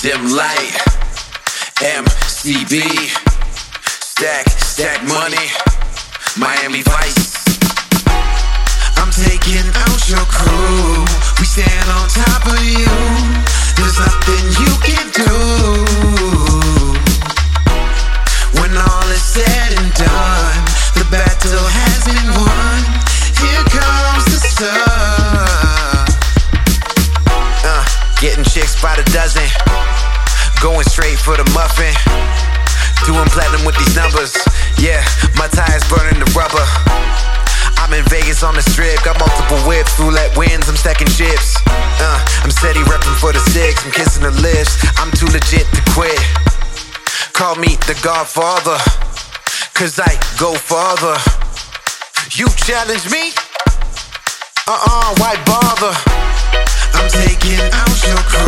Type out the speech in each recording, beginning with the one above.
Dimlyt, MCB, stack, stack money, Miami Vice. I'm taking out your crew. We stand on top of you. There's nothing you can do. When all is said and done, the battle has been won. By the dozen. Going straight for the muffin. Doing platinum with these numbers. Yeah, my tires burning the rubber. I'm in Vegas on the strip, got multiple whips, roulette wins, I'm stacking chips. Uh, I'm steady repping for the six, I'm kissing the lips, I'm too legit to quit. Call me the Godfather, cause I go farther. You challenge me? Uh uh, why bother? I'm taking out your crew,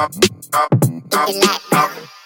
You like, bro.